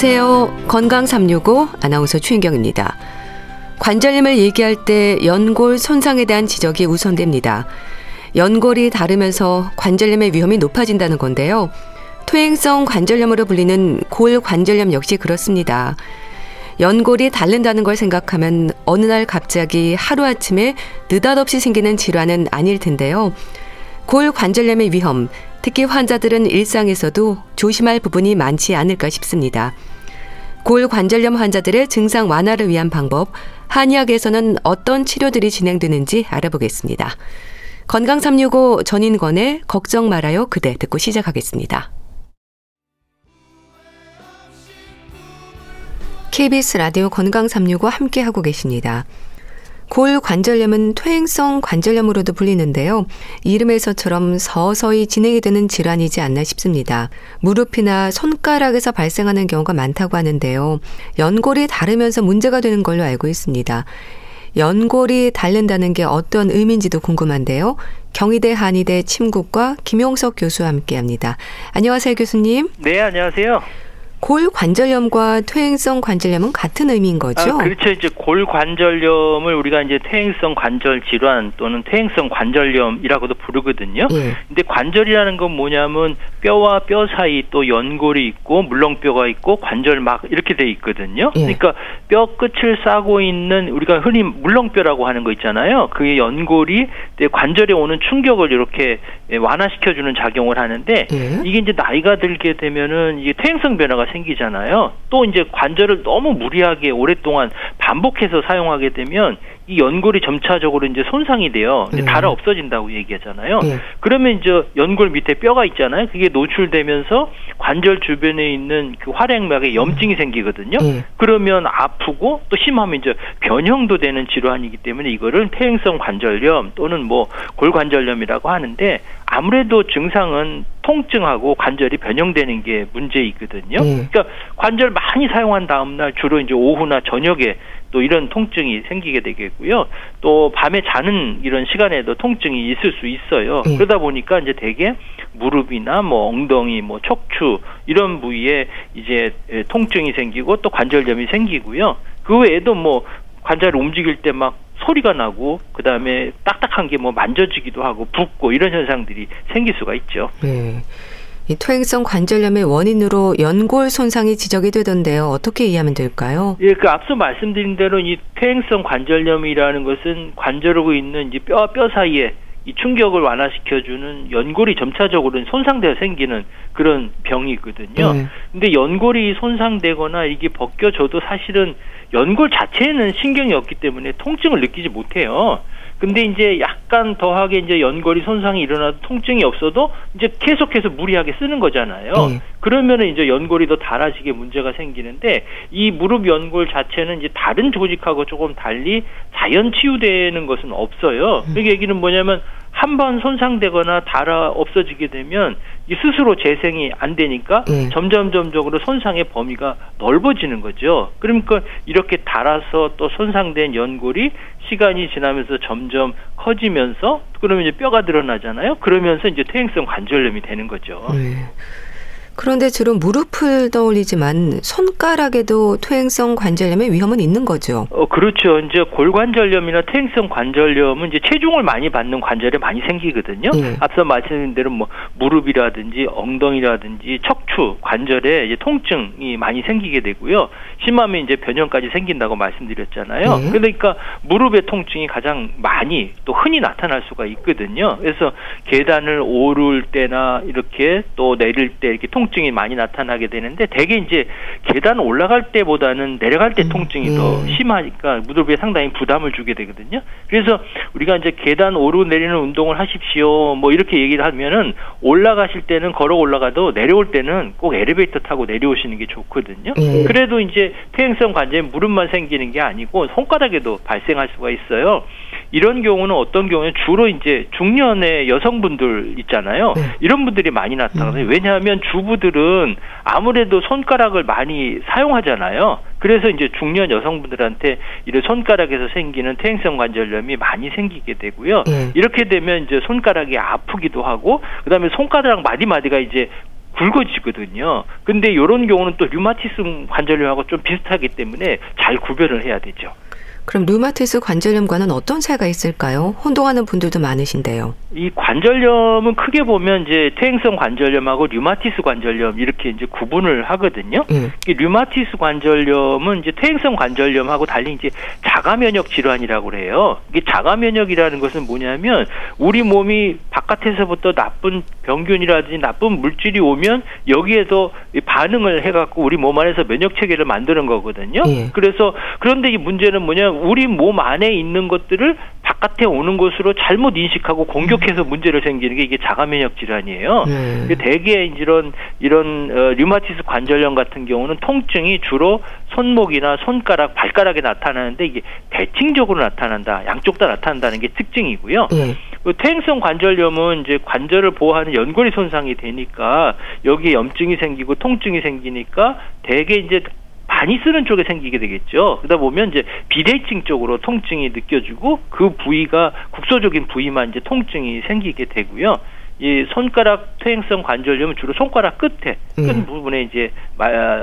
안녕하세요. 건강 365 아나운서 최인경입니다. 관절염을 얘기할 때 연골 손상에 대한 지적이 우선됩니다. 연골이 다르면서 관절염의 위험이 높아진다는 건데요. 퇴행성 관절염으로 불리는 골 관절염 역시 그렇습니다. 연골이 닳는다는 걸 생각하면 어느 날 갑자기 하루아침에 느닷없이 생기는 질환은 아닐 텐데요. 골 관절염의 위험, 특히 환자들은 일상에서도 조심할 부분이 많지 않을까 싶습니다. 골 관절염 환자들의 증상 완화를 위한 방법, 한의학에서는 어떤 치료들이 진행되는지 알아보겠습니다. 건강 365 전인권의 걱정 말아요 그대 듣고 시작하겠습니다. KBS 라디오 건강 365 함께 하고 계십니다. 골 관절염은 퇴행성 관절염으로도 불리는데요. 이름에서처럼 서서히 진행이 되는 질환이지 않나 싶습니다. 무릎이나 손가락에서 발생하는 경우가 많다고 하는데요. 연골이 다르면서 문제가 되는 걸로 알고 있습니다. 연골이 닳는다는 게 어떤 의미인지도 궁금한데요. 경희대 한의대 침구과 김용석 교수와 함께합니다. 안녕하세요, 교수님. 네, 안녕하세요. 골 관절염과 퇴행성 관절염은 같은 의미인 거죠? 아, 그렇죠. 이제 골 관절염을 우리가 이제 퇴행성 관절 질환 또는 퇴행성 관절염이라고도 부르거든요. 예. 근데 관절이라는 건 뭐냐면 뼈와 뼈 사이 또 연골이 있고 물렁뼈가 있고 관절막 이렇게 돼 있거든요. 예. 그러니까 뼈 끝을 싸고 있는 우리가 흔히 물렁뼈라고 하는 거 있잖아요. 그게 연골이 관절에 오는 충격을 이렇게 완화시켜 주는 작용을 하는데 예. 이게 이제 나이가 들게 되면은 이게 퇴행성 변화가 생기잖아요. 또 이제 관절을 너무 무리하게 오랫동안 반복해서 사용하게 되면 이 연골이 점차적으로 이제 손상이 돼요. 이제 네. 달아 없어진다고 얘기하잖아요. 네. 그러면 이제 연골 밑에 뼈가 있잖아요. 그게 노출되면서 관절 주변에 있는 그 활액막에 염증이 음. 생기거든요. 네. 그러면 아프고 또 심하면 이제 변형도 되는 질환이기 때문에 이거를 퇴행성 관절염 또는 뭐 골관절염이라고 하는데 아무래도 증상은 통증하고 관절이 변형되는 게 문제이거든요. 네. 그러니까 관절 많이 사용한 다음 날 주로 이제 오후나 저녁에 또 이런 통증이 생기게 되겠고요. 또 밤에 자는 이런 시간에도 통증이 있을 수 있어요. 네. 그러다 보니까 이제 대개 무릎이나 뭐 엉덩이, 뭐 척추 이런 부위에 이제 통증이 생기고 또 관절염이 생기고요. 그 외에도 뭐 관절을 움직일 때 막 소리가 나고 그다음에 딱딱한 게 뭐 만져지기도 하고 붓고 이런 현상들이 생길 수가 있죠. 네. 이 퇴행성 관절염의 원인으로 연골 손상이 지적이 되던데요. 어떻게 이해하면 될까요? 예, 그 앞서 말씀드린 대로 이 퇴행성 관절염이라는 것은 관절하고 있는 이제 뼈 뼈 사이에 이 충격을 완화시켜주는 연골이 점차적으로 손상되어 생기는 그런 병이거든요. 네. 근데 연골이 손상되거나 이게 벗겨져도 사실은 연골 자체에는 신경이 없기 때문에 통증을 느끼지 못해요. 근데 이제 약간 더하게 이제 연골이 손상이 일어나도 통증이 없어도 이제 계속해서 무리하게 쓰는 거잖아요. 네. 그러면은 이제 연골이 더 닳아지게 문제가 생기는데 이 무릎 연골 자체는 이제 다른 조직하고 조금 달리 자연 치유되는 것은 없어요. 음. 그 얘기는 뭐냐면 한 번 손상되거나 달아 없어지게 되면 이 스스로 재생이 안 되니까 네. 점점 점적으로 손상의 범위가 넓어지는 거죠. 그러니까 이렇게 달아서 또 손상된 연골이 시간이 지나면서 점점 커지면서 그러면 이제 뼈가 드러나잖아요. 그러면서 이제 퇴행성 관절염이 되는 거죠. 네. 그런데 주로 무릎을 떠올리지만 손가락에도 퇴행성 관절염의 위험은 있는 거죠. 어, 그렇죠. 이제 골관절염이나 퇴행성 관절염은 이제 체중을 많이 받는 관절에 많이 생기거든요. 네. 앞서 말씀드린 대로 뭐 무릎이라든지 엉덩이라든지 척추 관절에 이제 통증이 많이 생기게 되고요. 심하면 이제 변형까지 생긴다고 말씀드렸잖아요. 네. 그러니까 무릎의 통증이 가장 많이 또 흔히 나타날 수가 있거든요. 그래서 계단을 오를 때나 이렇게 또 내릴 때 이렇게 통 통증이 많이 나타나게 되는데 대개 이제 계단 올라갈 때보다는 내려갈 때 음, 통증이 음, 더 심하니까 무릎에 상당히 부담을 주게 되거든요. 그래서 우리가 이제 계단 오르 내리는 운동을 하십시오. 뭐 이렇게 얘기를 하면은 올라가실 때는 걸어 올라가도 내려올 때는 꼭 엘리베이터 타고 내려오시는 게 좋거든요. 음. 그래도 이제 퇴행성 관절에 무릎만 생기는 게 아니고 손가락에도 발생할 수가 있어요. 이런 경우는 어떤 경우에 주로 이제 중년의 여성분들 있잖아요. 네. 이런 분들이 많이 나타나요. 음. 왜냐하면 주부들은 아무래도 손가락을 많이 사용하잖아요. 그래서 이제 중년 여성분들한테 이런 손가락에서 생기는 퇴행성 관절염이 많이 생기게 되고요. 네. 이렇게 되면 이제 손가락이 아프기도 하고 그다음에 손가락 마디마디가 이제 굵어지거든요. 근데 이런 경우는 또 류마티스 관절염하고 좀 비슷하기 때문에 잘 구별을 해야 되죠. 그럼 류마티스 관절염과는 어떤 차이가 있을까요? 혼동하는 분들도 많으신데요. 이 관절염은 크게 보면 이제 퇴행성 관절염하고 류마티스 관절염 이렇게 이제 구분을 하거든요. 음. 이 류마티스 관절염은 이제 퇴행성 관절염하고 달리 이제 자가 면역 질환이라고 그래요. 이게 자가 면역이라는 것은 뭐냐면 우리 몸이 바깥에서부터 나쁜 병균이라든지 나쁜 물질이 오면 여기에서 반응을 해갖고 우리 몸 안에서 면역 체계를 만드는 거거든요. 예. 그래서 그런데 이 문제는 뭐냐 우리 몸 안에 있는 것들을 바깥에 오는 것으로 잘못 인식하고 공격해서 음. 문제를 생기는 게 이게 자가 면역 질환이에요. 네. 대개 이런 이런 어, 류마티스 관절염 같은 경우는 통증이 주로 손목이나 손가락, 발가락에 나타나는데 이게 대칭적으로 나타난다. 양쪽 다 나타난다는 게 특징이고요. 네. 그 퇴행성 관절염은 이제 관절을 보호하는 연골이 손상이 되니까 여기에 염증이 생기고 통증이 생기니까 대개 이제 많이 쓰는 쪽에 생기게 되겠죠. 그러다 보면 이제 비대칭 쪽으로 통증이 느껴지고 그 부위가 국소적인 부위만 이제 통증이 생기게 되고요. 이 손가락 퇴행성 관절염은 주로 손가락 끝에 끝 음. 부분에 이제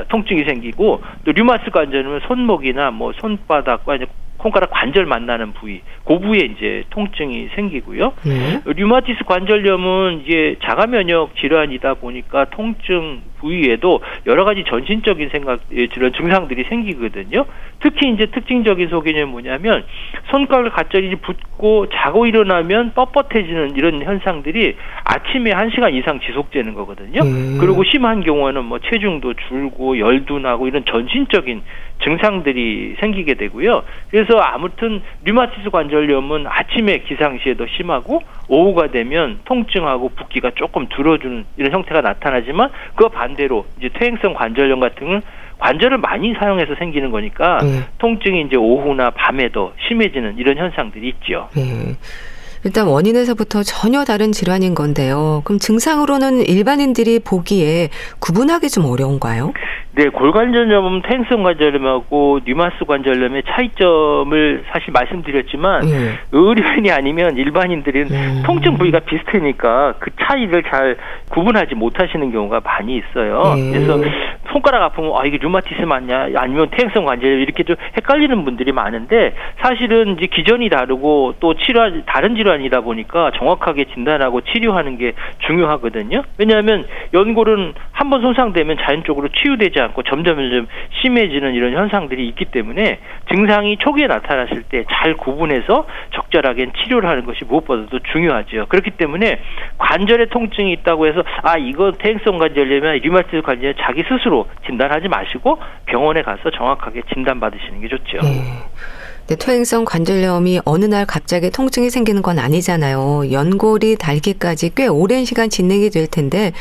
통증이 생기고 또 류마스 관절염은 손목이나 뭐 손바닥과 이제 손가락 관절 만나는 부위, 그 부위에 이제 통증이 생기고요. 네. 류마티스 관절염은 이제 자가 면역 질환이다 보니까 통증 부위에도 여러 가지 전신적인 생각 이런 증상들이 생기거든요. 특히 이제 특징적인 소견이 뭐냐면 손가락을 갑자기 붓고 자고 일어나면 뻣뻣해지는 이런 현상들이 아침에 한 시간 이상 지속되는 거거든요. 음. 그리고 심한 경우에는 뭐 체중도 줄고 열도 나고 이런 전신적인 증상들이 생기게 되고요. 그래서 아무튼 류마티스 관절염은 아침에 기상시에도 심하고 오후가 되면 통증하고 붓기가 조금 줄어주는 이런 형태가 나타나지만 그반 대로 이제 퇴행성 관절염 같은 건 관절을 많이 사용해서 생기는 거니까 네. 통증이 이제 오후나 밤에도 심해지는 이런 현상들이 있죠. 네. 일단 원인에서부터 전혀 다른 질환인 건데요. 그럼 증상으로는 일반인들이 보기에 구분하기 좀 어려운가요? 네, 골관절염은 퇴행성 관절염하고 뉘마스 관절염의 차이점을 사실 말씀드렸지만 네. 의료인이 아니면 일반인들은 음. 통증 부위가 비슷하니까 그 차이를 잘 구분하지 못하시는 경우가 많이 있어요. 네. 그래서 손가락 아프면 아 이게 류마티스 맞냐 아니면 퇴행성 관절염 이렇게 좀 헷갈리는 분들이 많은데 사실은 이제 기전이 다르고 또 치료 다른 질환이다 보니까 정확하게 진단하고 치료하는 게 중요하거든요. 왜냐하면 연골은 한 번 손상되면 자연적으로 치유되지 않고 점점 점점 심해지는 이런 현상들이 있기 때문에 증상이 초기에 나타났을 때 잘 구분해서 적절하게 치료를 하는 것이 무엇보다도 중요하죠. 그렇기 때문에 관절에 통증이 있다고 해서 아 이거 퇴행성 관절염이나 류마티스 관절염 자기 스스로 진단하지 마시고 병원에 가서 정확하게 진단 받으시는 게 좋죠. 네. 퇴행성 관절염이 어느 날 갑자기 통증이 생기는 건 아니잖아요. 연골이 닳기까지 꽤 오랜 시간 진행이 될 텐데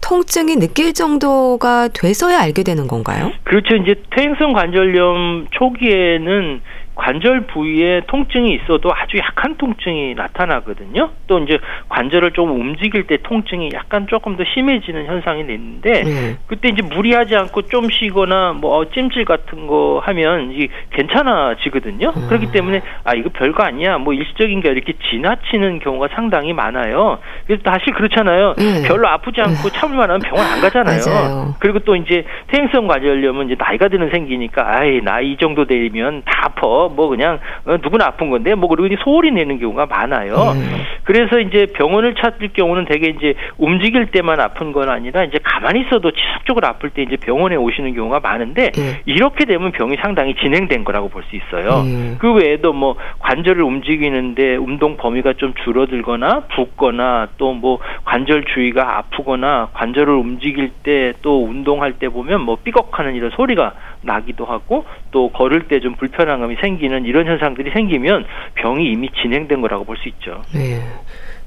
통증이 느낄 정도가 돼서야 알게 되는 건가요? 그렇죠. 이제 퇴행성 관절염 초기에는 관절 부위에 통증이 있어도 아주 약한 통증이 나타나거든요. 또 이제 관절을 좀 움직일 때 통증이 약간 조금 더 심해지는 현상이 있는데 네. 그때 이제 무리하지 않고 좀 쉬거나 뭐 찜질 같은 거 하면 이게 괜찮아지거든요. 음. 그렇기 때문에 아 이거 별거 아니야. 뭐 일시적인 게 이렇게 지나치는 경우가 상당히 많아요. 그래서 사실 그렇잖아요. 네. 별로 아프지 않고 참을 만하면 병원 안 가잖아요. 맞아요. 그리고 또 이제 퇴행성 관절염은 이제 나이가 드는 생기니까 아이 나 이 정도 되면 다 아파. 뭐 그냥 어, 누구나 아픈 건데 뭐 그리고 소리 내는 경우가 많아요. 음. 그래서 이제 병원을 찾을 경우는 대개 이제 움직일 때만 아픈 건 아니라 이제 가만히 있어도 지속적으로 아플 때 이제 병원에 오시는 경우가 많은데 음. 이렇게 되면 병이 상당히 진행된 거라고 볼 수 있어요. 음. 그 외에도 뭐 관절을 움직이는데 운동 범위가 좀 줄어들거나 붓거나 또 뭐 관절 주위가 아프거나 관절을 움직일 때 또 운동할 때 보면 뭐 삐걱하는 이런 소리가 나기도 하고 또 걸을 때 좀 불편함이 생기는 이런 현상들이 생기면 병이 이미 진행된 거라고 볼 수 있죠. 네.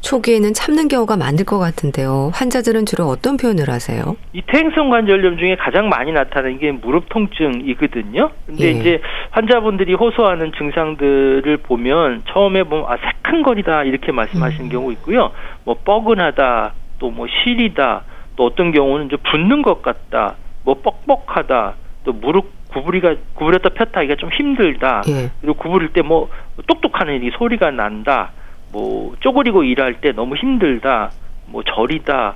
초기에는 참는 경우가 많을 것 같은데요. 환자들은 주로 어떤 표현을 하세요? 이 퇴행성 관절염 중에 가장 많이 나타나는 게 무릎 통증이거든요. 근데 예. 이제 환자분들이 호소하는 증상들을 보면 처음에 보면 아 새큰거리다 이렇게 말씀하시는 음. 경우 있고요. 뭐 뻐근하다, 또 뭐 시리다, 또 어떤 경우는 이제 붓는 것 같다, 뭐 뻑뻑하다, 또 무릎 구부리가 구부렸다 폈다 이게 좀 힘들다. 예. 그리고 구부릴 때 뭐 똑똑하는 이 소리가 난다. 뭐 쪼그리고 일할 때 너무 힘들다. 뭐 저리다.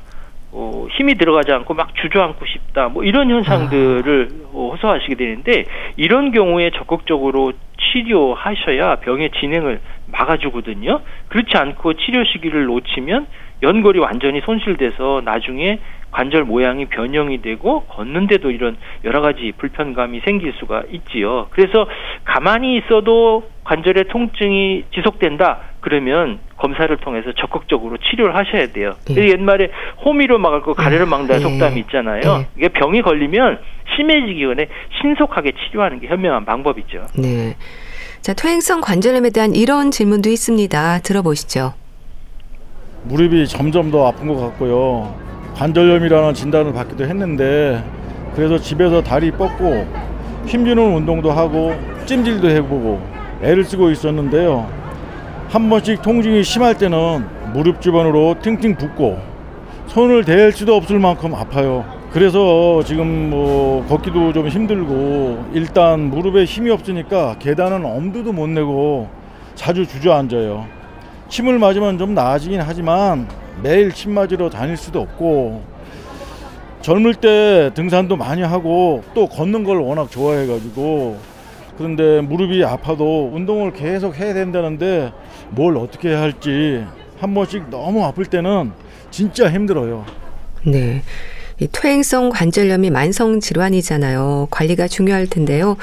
어, 힘이 들어가지 않고 막 주저앉고 싶다. 뭐 이런 현상들을 어, 호소하시게 되는데 이런 경우에 적극적으로 치료하셔야 병의 진행을 막아주거든요. 그렇지 않고 치료 시기를 놓치면 연골이 완전히 손실돼서 나중에 관절 모양이 변형이 되고 걷는데도 이런 여러 가지 불편감이 생길 수가 있지요. 그래서 가만히 있어도 관절의 통증이 지속된다. 그러면 검사를 통해서 적극적으로 치료를 하셔야 돼요. 예. 옛말에 호미로 막을 거 가래로 아, 막는다는 예. 속담이 있잖아요. 예. 이게 병이 걸리면 심해지기 전에 신속하게 치료하는 게 현명한 방법이죠. 네. 자, 퇴행성 관절염에 대한 이런 질문도 있습니다. 들어보시죠. 무릎이 점점 더 아픈 것 같고요. 관절염이라는 진단을 받기도 했는데 그래서 집에서 다리 뻗고 힘주는 운동도 하고 찜질도 해보고 애를 쓰고 있었는데요. 한 번씩 통증이 심할 때는 무릎 주변으로 팅팅 붓고 손을 댈 수도 없을 만큼 아파요. 그래서 지금 뭐 걷기도 좀 힘들고 일단 무릎에 힘이 없으니까 계단은 엄두도 못 내고 자주 주저앉아요. 침을 맞으면 좀 나아지긴 하지만 매일 침 맞으러 다닐 수도 없고 젊을 때 등산도 많이 하고 또 걷는 걸 워낙 좋아해가지고 그런데 무릎이 아파도 운동을 계속 해야 된다는데 뭘 어떻게 해야 할지 한 번씩 너무 아플 때는 진짜 힘들어요. 네. 이 퇴행성 관절염이 만성 질환이잖아요. 관리가 중요할 텐데요.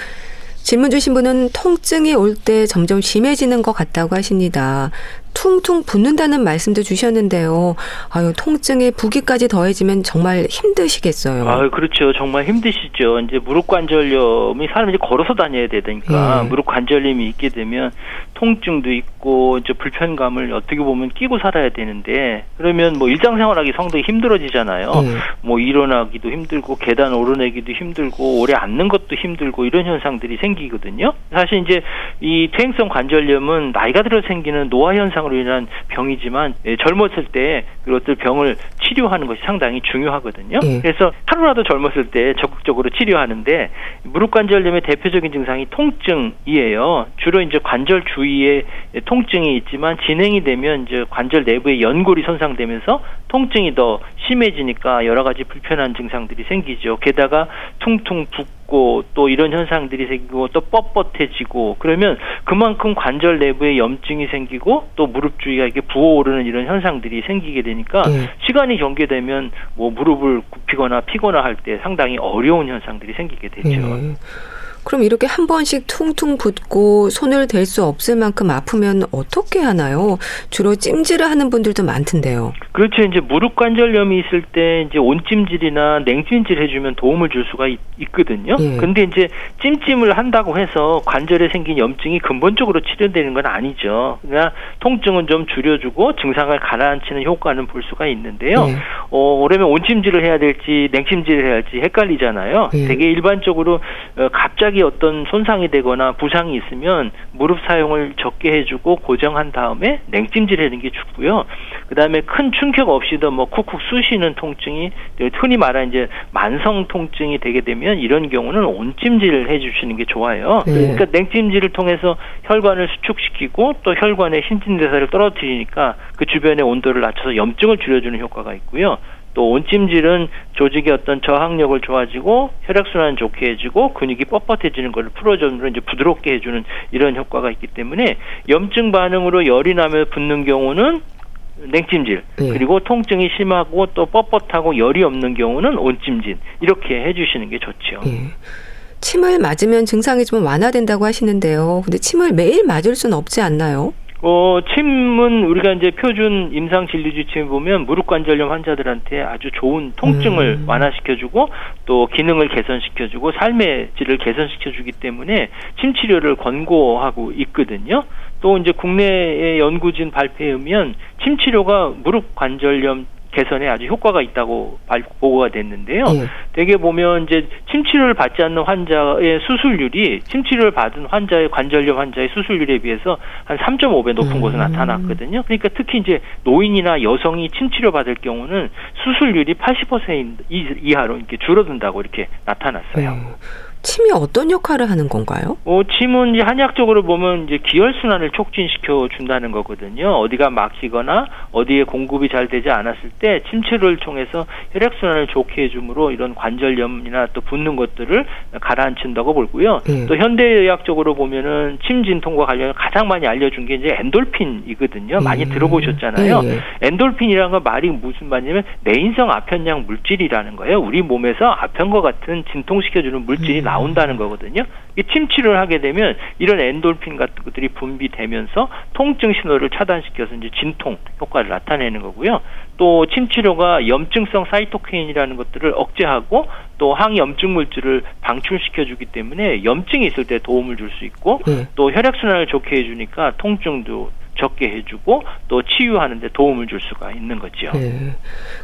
질문 주신 분은 통증이 올 때 점점 심해지는 것 같다고 하십니다. 퉁퉁 붓는다는 말씀도 주셨는데요. 아유, 통증에 부기까지 더해지면 정말 힘드시겠어요. 아, 그렇죠. 정말 힘드시죠. 이제 무릎 관절염이 사람이 걸어서 다녀야 되니까 네. 무릎 관절염이 있게 되면 통증도 있고 이제 불편감을 어떻게 보면 끼고 살아야 되는데 그러면 뭐 일상생활하기 상당히 힘들어지잖아요. 네. 뭐 일어나기도 힘들고 계단 오르내기도 힘들고 오래 앉는 것도 힘들고 이런 현상들이 생기거든요. 사실 이제 이 퇴행성 관절염은 나이가 들어 생기는 노화 현상 질병으로 인한 병이지만 예, 젊었을 때 그것들 병을 치료하는 것이 상당히 중요하거든요. 예. 그래서 하루라도 젊었을 때 적극적으로 치료하는데 무릎 관절염의 대표적인 증상이 통증이에요. 주로 이제 관절 주 위에 통증이 있지만 진행이 되면 이제 관절 내부의 연골이 손상되면서 통증이 더 심해지니까 여러 가지 불편한 증상들이 생기죠. 게다가 퉁퉁 붓고 또 이런 현상들이 생기고 또 뻣뻣해지고 그러면 그만큼 관절 내부에 염증이 생기고 또 무릎 주위가 이렇게 부어오르는 이런 현상들이 생기게 되니까 네. 시간이 경계되면 뭐 무릎을 굽히거나 피거나 할 때 상당히 어려운 현상들이 생기게 되죠. 네. 그럼 이렇게 한 번씩 퉁퉁 붓고 손을 댈 수 없을 만큼 아프면 어떻게 하나요? 주로 찜질을 하는 분들도 많던데요. 그렇죠. 이제 무릎 관절염이 있을 때 이제 온찜질이나 냉찜질 해주면 도움을 줄 수가 있, 거든요 예. 근데 이제 찜찜을 한다고 해서 관절에 생긴 염증이 근본적으로 치료되는 건 아니죠. 그러니까 통증은 좀 줄여주고 증상을 가라앉히는 효과는 볼 수가 있는데요. 예. 어, 오래면 온찜질을 해야 될지 냉찜질을 해야 할지 헷갈리잖아요. 예. 되게 일반적으로 어, 갑자기 갑자기 어떤 손상이 되거나 부상이 있으면 무릎 사용을 적게 해주고 고정한 다음에 냉찜질 하는 게 좋고요. 그 다음에 큰 충격 없이도 뭐 쿡쿡 쑤시는 통증이 흔히 말하는 이제 만성 통증이 되게 되면 이런 경우는 온찜질을 해주시는 게 좋아요. 네. 그러니까 냉찜질을 통해서 혈관을 수축시키고 또 혈관의 신진대사를 떨어뜨리니까 그 주변의 온도를 낮춰서 염증을 줄여주는 효과가 있고요. 또 온찜질은 조직의 어떤 저항력을 좋아지고 혈액순환 좋게 해주고 근육이 뻣뻣해지는 것을 풀어주는 이제 부드럽게 해주는 이런 효과가 있기 때문에 염증 반응으로 열이 나며 붓는 경우는 냉찜질 네. 그리고 통증이 심하고 또 뻣뻣하고 열이 없는 경우는 온찜질 이렇게 해주시는 게 좋죠. 네. 침을 맞으면 증상이 좀 완화된다고 하시는데요. 근데 침을 매일 맞을 수는 없지 않나요? 어, 침은 우리가 이제 표준 임상 진료주 침 보면 무릎 관절염 환자들한테 아주 좋은 통증을 음. 완화시켜주고 또 기능을 개선시켜주고 삶의 질을 개선시켜주기 때문에 침 치료를 권고하고 있거든요. 또 이제 국내의 연구진 발표에 의하면 침 치료가 무릎 관절염 개선에 아주 효과가 있다고 보고가 됐는데요. 네. 대개 보면 이제 침치료를 받지 않는 환자의 수술률이 침치료를 받은 환자의 관절염 환자의 수술률에 비해서 한 3.5배 높은 음. 것으로 나타났거든요. 그러니까 특히 이제 노인이나 여성이 침치료 받을 경우는 수술률이 80% 이하로 이렇게 줄어든다고 이렇게 나타났어요. 네. 침이 어떤 역할을 하는 건가요? 어, 침은 이제 한약적으로 보면 이제 기혈 순환을 촉진시켜 준다는 거거든요. 어디가 막히거나 어디에 공급이 잘 되지 않았을 때 침치료를 통해서 혈액 순환을 좋게 해주므로 이런 관절염이나 또 붓는 것들을 가라앉힌다고 보고요. 음. 또 현대의학적으로 보면은 침 진통과 관련해 가장 많이 알려준 게 이제 엔돌핀이거든요. 많이 음. 들어보셨잖아요. 네. 엔돌핀이라는 건 말이 무슨 말이냐면 내인성 아편양 물질이라는 거예요. 우리 몸에서 아편과 같은 진통시켜주는 물질이 음. 나온다는 거거든요. 이 침치료를 하게 되면 이런 엔돌핀 같은 것들이 분비되면서 통증 신호를 차단시켜서 이제 진통 효과를 나타내는 거고요. 또 침치료가 염증성 사이토케인이라는 것들을 억제하고 또 항염증 물질을 방출시켜 주기 때문에 염증이 있을 때 도움을 줄 수 있고 네. 또 혈액 순환을 좋게 해 주니까 통증도 적게 해주고 또 치유하는데 도움을 줄 수가 있는 거죠. 네.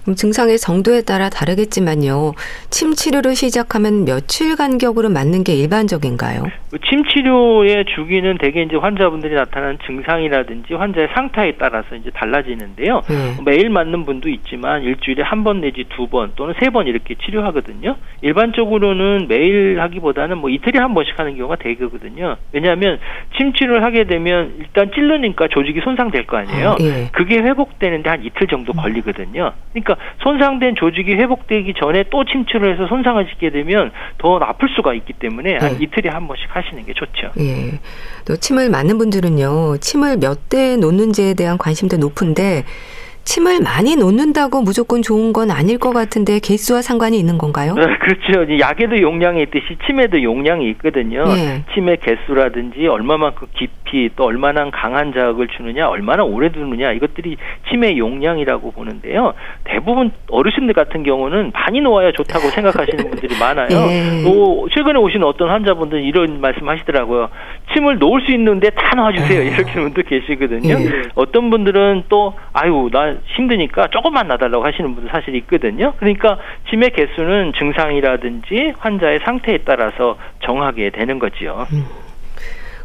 그럼 증상의 정도에 따라 다르겠지만요. 침 치료를 시작하면 며칠 간격으로 맞는 게 일반적인가요? 그침 치료의 주기는 대개 이제 환자분들이 나타나는 증상이라든지 환자의 상태에 따라서 이제 달라지는데요. 네. 매일 맞는 분도 있지만 일주일에 한 번 내지 두 번 또는 세 번 이렇게 치료하거든요. 일반적으로는 매일 하기보다는 뭐 이틀에 한 번씩 하는 경우가 대거든요. 왜냐하면 침 치료를 하게 되면 일단 찔르니까 조 직이 손상될 거 아니에요. 아, 예. 그게 회복되는데 한 이틀 정도 걸리거든요. 그러니까 손상된 조직이 회복되기 전에 또 침출을 해서 손상을 시게 되면 더 아플 수가 있기 때문에 한 예. 이틀에 한 번씩 하시는 게 좋죠. 예. 또 침을 맞는 분들은요, 침을 몇 대 놓는지에 대한 관심도 높은데 침을 많이 놓는다고 무조건 좋은 건 아닐 것 같은데 개수와 상관이 있는 건가요? 네, 그렇죠. 약에도 용량이 있듯이 침에도 용량이 있거든요. 네. 침의 개수라든지 얼마만큼 깊 이 또 얼마나 강한 자극을 주느냐, 얼마나 오래 두느냐 이것들이 침의 용량이라고 보는데요. 대부분 어르신들 같은 경우는 많이 놓아야 좋다고 생각하시는 분들이 많아요. 네. 또 최근에 오신 어떤 환자분들 이런 말씀하시더라고요. 침을 놓을 수 있는데 다 놔주세요. 네. 이렇게 분도 계시거든요. 네. 어떤 분들은 또 아유 나 힘드니까 조금만 놔달라고 하시는 분도 사실 있거든요. 그러니까 치매 개수는 증상이라든지 환자의 상태에 따라서 정하게 되는 거지요. 음.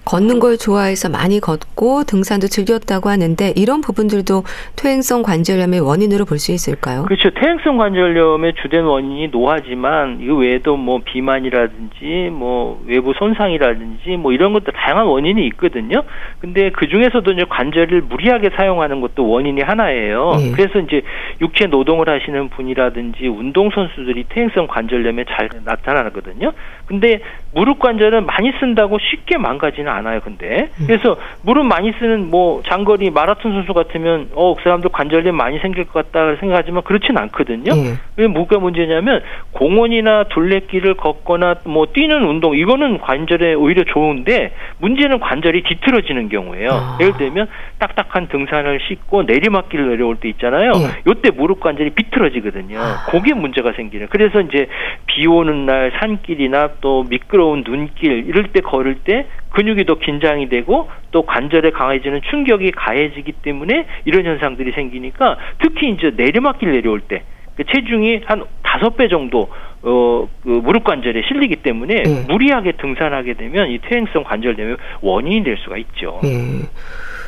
걷는 걸 좋아해서 많이 걷고 등산도 즐겼다고 하는데 이런 부분들도 퇴행성 관절염의 원인으로 볼 수 있을까요? 그렇죠. 퇴행성 관절염의 주된 원인이 노화지만 이 외에도 뭐 비만이라든지 뭐 외부 손상이라든지 뭐 이런 것도 다양한 원인이 있거든요. 근데 그 중에서도 이제 관절을 무리하게 사용하는 것도 원인이 하나예요. 네. 그래서 이제 육체 노동을 하시는 분이라든지 운동 선수들이 퇴행성 관절염에 잘 나타나거든요. 근데 무릎 관절은 많이 쓴다고 쉽게 망가지는 않아요. 근데 음. 그래서 무릎 많이 쓰는 뭐 장거리 마라톤 선수 같으면 어 그 사람들 관절염 많이 생길 것 같다 생각하지만 그렇진 않거든요. 음. 왜 뭐가 문제냐면 공원이나 둘레길을 걷거나 뭐 뛰는 운동 이거는 관절에 오히려 좋은데 문제는 관절이 뒤틀어지는 경우예요. 아. 예를 들면 딱딱한 등산을 싣고 내리막길을 내려올 때 있잖아요. 예. 요때 무릎 관절이 비틀어지거든요. 아. 그게 문제가 생기는. 그래서 이제 비 오는 날 산길이나 또 미끄러운 눈길 이럴 때 걸을 때 근육이 더 긴장이 되고 또 관절에 강해지는 충격이 가해지기 때문에 이런 현상들이 생기니까 특히 이제 내리막길 내려올 때그 체중이 한 다섯 배 정도 어, 그 무릎 관절에 실리기 때문에 네. 무리하게 등산하게 되면 이 퇴행성 관절염의 원인이 될 수가 있죠. 네.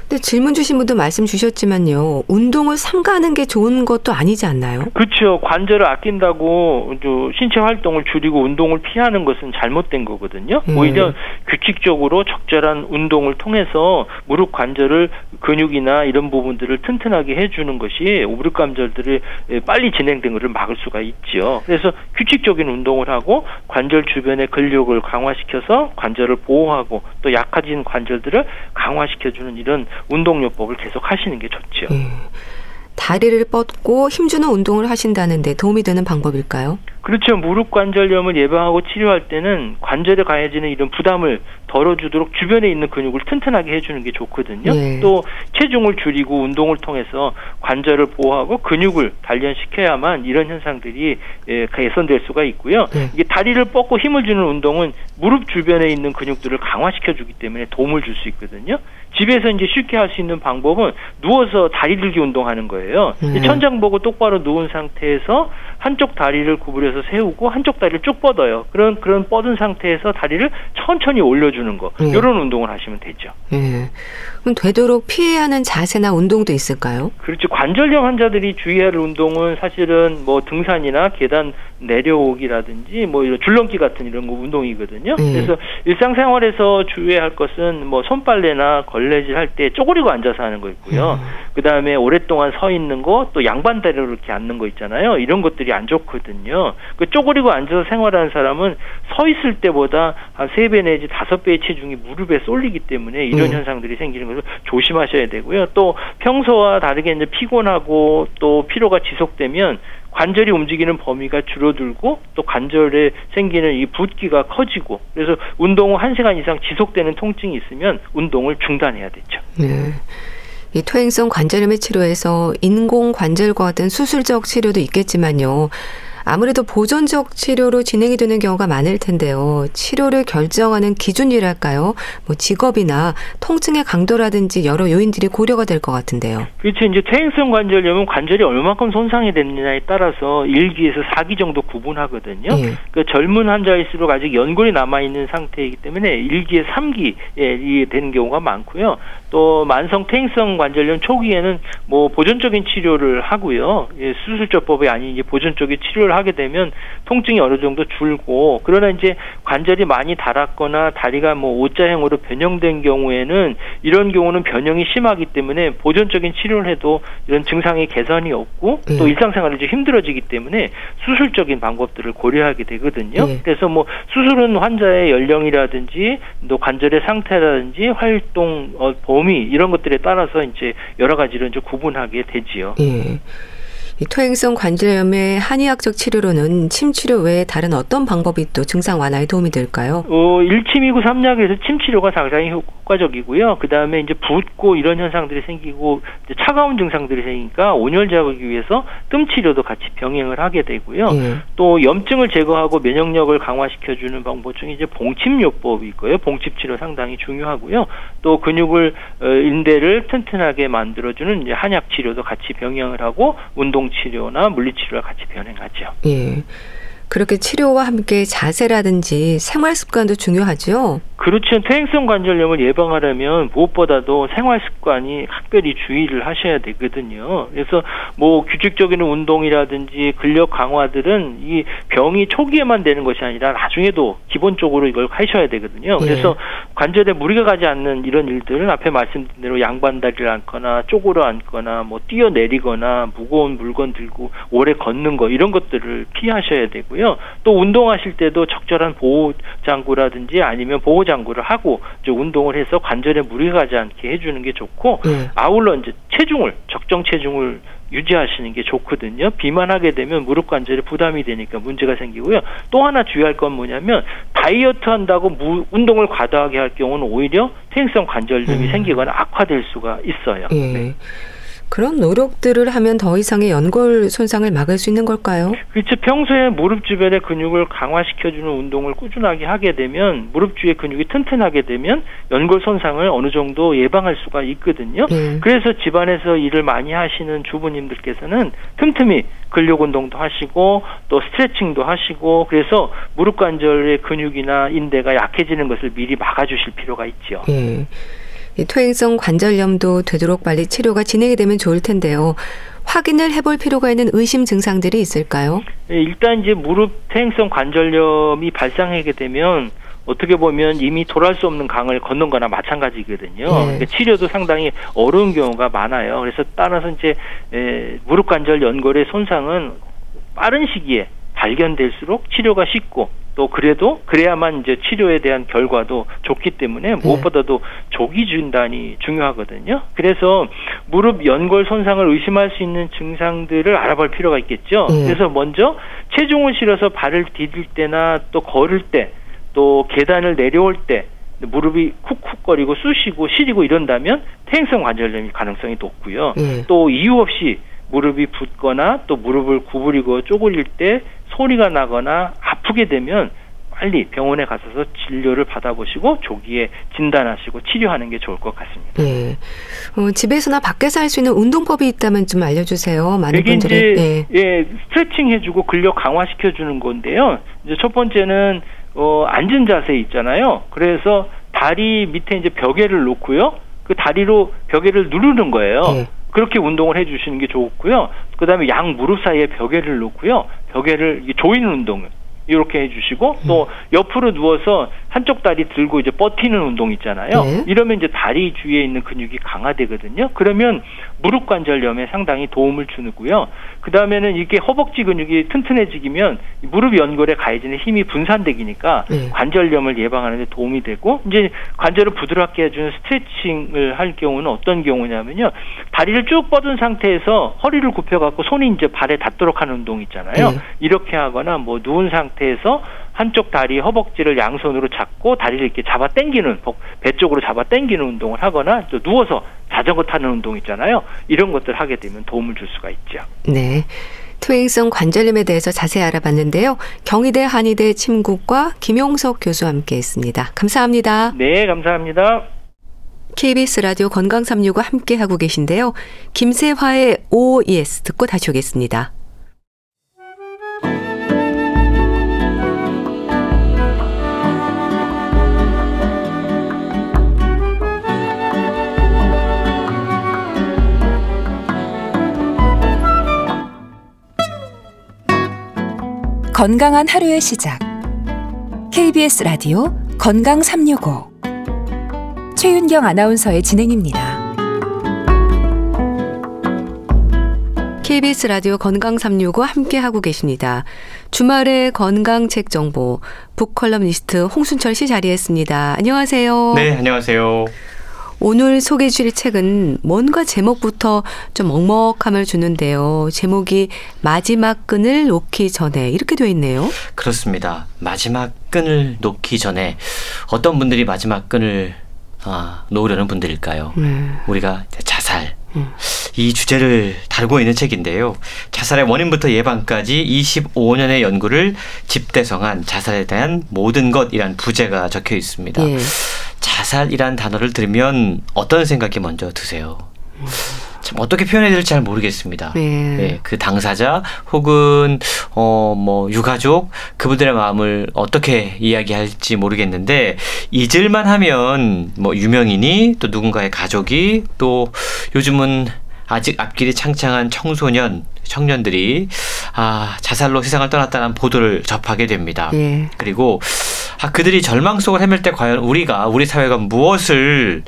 근데 질문 주신 분도 말씀 주셨지만요. 운동을 삼가는 게 좋은 것도 아니지 않나요? 그렇죠. 관절을 아낀다고 신체 활동을 줄이고 운동을 피하는 것은 잘못된 거거든요. 음. 오히려 규칙적으로 적절한 운동을 통해서 무릎 관절을 근육이나 이런 부분들을 튼튼하게 해주는 것이 무릎 관절들이 빨리 진행된 것을 막을 수가 있죠. 그래서 규칙적인 운동을 하고 관절 주변의 근력을 강화시켜서 관절을 보호하고 또 약해진 관절들을 강화시켜주는 이런 운동요법을 계속 하시는 게 좋죠. 음. 다리를 뻗고 힘주는 운동을 하신다는데 도움이 되는 방법일까요? 그렇죠. 무릎 관절염을 예방하고 치료할 때는 관절에 가해지는 이런 부담을 덜어주도록 주변에 있는 근육을 튼튼하게 해주는 게 좋거든요. 네. 또 체중을 줄이고 운동을 통해서 관절을 보호하고 근육을 단련시켜야만 이런 현상들이 예, 개선될 수가 있고요. 네. 이게 다리를 뻗고 힘을 주는 운동은 무릎 주변에 있는 근육들을 강화시켜주기 때문에 도움을 줄 수 있거든요. 집에서 이제 쉽게 할 수 있는 방법은 누워서 다리 들기 운동하는 거예요. 네. 천장 보고 똑바로 누운 상태에서 한쪽 다리를 구부려서 세우고 한쪽 다리를 쭉 뻗어요. 그런 그런 뻗은 상태에서 다리를 천천히 올려주는 거 네. 이런 운동을 하시면 되죠. 네. 그럼 되도록 피해야 하는 자세나 운동도 있을까요? 그렇죠. 관절염 환자들이 주의해야 할 운동은 사실은 뭐 등산이나 계단 내려오기라든지 뭐 이런 줄넘기 같은 이런 거 운동이거든요. 네. 그래서 일상생활에서 주의해야 할 것은 뭐 손빨래나 걸레질 할 때 쪼그리고 앉아서 하는 거 있고요. 음. 그 다음에 오랫동안 서 있는 거 또 양반다리로 이렇게 앉는 거 있잖아요. 이런 것들이 안 좋거든요. 그 쪼그리고 앉아서 생활하는 사람은 서 있을 때보다 한 세 배 내지 다섯 배의 체중이 무릎에 쏠리기 때문에 이런 음. 현상들이 생기는 것을 조심하셔야 되고요. 또 평소와 다르게 이제 피곤하고 또 피로가 지속되면 관절이 움직이는 범위가 줄어들고 또 관절에 생기는 이 붓기가 커지고 그래서 운동 후 1시간 이상 지속되는 통증이 있으면 운동을 중단해야 되죠. 네. 이 퇴행성 관절염의 치료에서 인공 관절과 같은 수술적 치료도 있겠지만요. 아무래도 보존적 치료로 진행이 되는 경우가 많을 텐데요. 치료를 결정하는 기준이랄까요? 뭐 직업이나 통증의 강도라든지 여러 요인들이 고려가 될 것 같은데요. 그렇죠. 이제 퇴행성 관절염은 관절이 얼마큼 손상이 됐느냐에 따라서 1기에서 4기 정도 구분하거든요. 예. 그 젊은 환자일수록 아직 연골이 남아 있는 상태이기 때문에 1기에 3기에 되는 경우가 많고요. 또 만성 퇴행성 관절염 초기에는 뭐 보존적인 치료를 하고요. 예, 수술적법이 아닌 이제 보존적인 치료를 하게 되면 통증이 어느 정도 줄고 그러나 이제 관절이 많이 닳았거나 다리가 뭐 O자형으로 변형된 경우에는 이런 경우는 변형이 심하기 때문에 보존적인 치료를 해도 이런 증상의 개선이 없고 또 음. 일상생활이 좀 힘들어지기 때문에 수술적인 방법들을 고려하게 되거든요. 음. 그래서 뭐 수술은 환자의 연령이라든지 또 관절의 상태라든지 활동 어, 범위 이런 것들에 따라서 이제 여러 가지로 이제 구분하게 되지요. 예. 이 토행성 관절염의 한의학적 치료로는 침 치료 외에 다른 어떤 방법이 또 증상 완화에 도움이 될까요? 어, 1침2구 3약에서 침 치료가 상당히 효과적이고요. 그 다음에 이제 붓고 이런 현상들이 생기고 차가운 증상들이 생기니까 온열 제거하기 위해서 뜸 치료도 같이 병행을 하게 되고요. 예. 또 염증을 제거하고 면역력을 강화시켜주는 방법 중에 이제 봉침요법이 있고요. 봉침 치료 상당히 중요하고요. 또 근육을 어, 인대를 튼튼하게 만들어주는 이제 한약 치료도 같이 병행을 하고 운동 치료나 물리치료와 같이 병행하죠. 예. 그렇게 치료와 함께 자세라든지 생활 습관도 중요하죠. 그렇죠. 퇴행성 관절염을 예방하려면 무엇보다도 생활 습관이 각별히 주의를 하셔야 되거든요. 그래서 뭐 규칙적인 운동이라든지 근력 강화들은 이 병이 초기에만 되는 것이 아니라 나중에도 기본적으로 이걸 하셔야 되거든요. 예. 그래서 예. 관절에 무리가 가지 않는 이런 일들은 앞에 말씀드린 대로 양반다리를 앉거나 쪼그려 앉거나 뭐 뛰어내리거나 무거운 물건 들고 오래 걷는 거 이런 것들을 피하셔야 되고요. 또 운동하실 때도 적절한 보호 장구라든지 아니면 보호 장구를 하고 이제 운동을 해서 관절에 무리가 가지 않게 해주는 게 좋고 네. 아울러 이제 체중을 적정 체중을 유지하시는 게 좋거든요. 비만하게 되면 무릎 관절에 부담이 되니까 문제가 생기고요. 또 하나 주의할 건 뭐냐면 다이어트 한다고 무, 운동을 과다하게 할 경우는 오히려 퇴행성 관절염이 음. 생기거나 악화될 수가 있어요. 예. 네. 그런 노력들을 하면 더 이상의 연골 손상을 막을 수 있는 걸까요? 그렇죠. 평소에 무릎 주변의 근육을 강화시켜주는 운동을 꾸준하게 하게 되면 무릎 주의 근육이 튼튼하게 되면 연골 손상을 어느 정도 예방할 수가 있거든요. 네. 그래서 집안에서 일을 많이 하시는 주부님들께서는 틈틈이 근력 운동도 하시고 또 스트레칭도 하시고 그래서 무릎 관절의 근육이나 인대가 약해지는 것을 미리 막아주실 필요가 있죠. 네. 퇴행성 관절염도 되도록 빨리 치료가 진행이 되면 좋을 텐데요. 확인을 해볼 필요가 있는 의심 증상들이 있을까요? 네, 일단 이제 무릎 퇴행성 관절염이 발생하게 되면 어떻게 보면 이미 돌아올 수 없는 강을 건넌 거나 마찬가지거든요. 네. 그러니까 치료도 상당히 어려운 경우가 많아요. 그래서 따라서 이제 에, 무릎 관절 연골의 손상은 빠른 시기에 발견될수록 치료가 쉽고 또 그래도 그래야만 이제 치료에 대한 결과도 좋기 때문에 네. 무엇보다도 조기 진단이 중요하거든요. 그래서 무릎 연골 손상을 의심할 수 있는 증상들을 알아볼 필요가 있겠죠. 네. 그래서 먼저 체중을 실어서 발을 디딜 때나 또 걸을 때 또 계단을 내려올 때 무릎이 쿡쿡거리고 쑤시고 시리고 이런다면 퇴행성 관절염일 가능성이 높고요. 네. 또 이유 없이 무릎이 붓거나 또 무릎을 구부리고 쪼글릴 때 소리가 나거나 아프게 되면 빨리 병원에 가셔서 진료를 받아보시고 조기에 진단하시고 치료하는 게 좋을 것 같습니다. 네. 어, 집에서나 밖에서 할 수 있는 운동법이 있다면 좀 알려주세요. 많은 분들이 네. 예, 스트레칭 해주고 근력 강화시켜 주는 건데요. 이제 첫 번째는 어, 앉은 자세 있잖아요. 그래서 다리 밑에 이제 벽에를 놓고요. 그 다리로 벽에를 누르는 거예요. 네. 그렇게 운동을 해주시는 게 좋고요. 그 다음에 양 무릎 사이에 벽에를 놓고요. 벽에를 조이는 운동을 이렇게 해주시고 또 옆으로 누워서 한쪽 다리 들고 이제 버티는 운동 있잖아요. 네. 이러면 이제 다리 주위에 있는 근육이 강화되거든요. 그러면 무릎 관절염에 상당히 도움을 주고요. 그 다음에는 이게 허벅지 근육이 튼튼해지면 무릎 연골에 가해지는 힘이 분산되기니까 네. 관절염을 예방하는 데 도움이 되고 이제 관절을 부드럽게 해주는 스트레칭을 할 경우는 어떤 경우냐면요. 다리를 쭉 뻗은 상태에서 허리를 굽혀갖고 손이 이제 발에 닿도록 하는 운동 있잖아요. 네. 이렇게 하거나 뭐 누운 상태에서 한쪽 다리 허벅지를 양손으로 잡고 다리를 이렇게 잡아 당기는 배 쪽으로 잡아 당기는 운동을 하거나 또 누워서 자전거 타는 운동 있잖아요. 이런 것들 하게 되면 도움을 줄 수가 있죠. 네. 투행성 관절염에 대해서 자세히 알아봤는데요. 경희대 한의대 침국과 김용석 교수와 함께 했습니다. 감사합니다. 네, 감사합니다. KBS 라디오 건강 365 함께 하고 계신데요. 김세화의 OES 듣고 다시 오겠습니다. 건강한 하루의 시작. KBS 라디오 건강 365. 최윤경 아나운서의 진행입니다. KBS 라디오 건강 365 함께 하고 계십니다. 주말의 건강 책 정보 북컬럼니스트 홍순철 씨 자리했습니다. 안녕하세요. 네, 안녕하세요. 오늘 소개해 주실 책은 뭔가 제목부터 좀 먹먹함을 주는데요. 제목이 마지막 끈을 놓기 전에 이렇게 되어 있네요. 그렇습니다. 마지막 끈을 놓기 전에 어떤 분들이 마지막 끈을 아, 놓으려는 분들일까요? 음. 우리가 자살, 음. 이 주제를 다루고 있는 책인데요. 자살의 원인부터 예방까지 25년의 연구를 집대성한 자살에 대한 모든 것이란 부제가 적혀 있습니다. 예. 자살이란 단어를 들으면 어떤 생각이 먼저 드세요? 참 어떻게 표현해야 될지 잘 모르겠습니다. 네. 네. 그 당사자 혹은 어 뭐 유가족 그분들의 마음을 어떻게 이야기할지 모르겠는데 잊을만 하면 뭐 유명인이 또 누군가의 가족이 또 요즘은 아직 앞길이 창창한 청소년 청년들이 아 자살로 세상을 떠났다는 보도를 접하게 됩니다. 네. 그리고 아, 그들이 절망 속을 헤맬 때 과연 우리가 우리 사회가 무엇을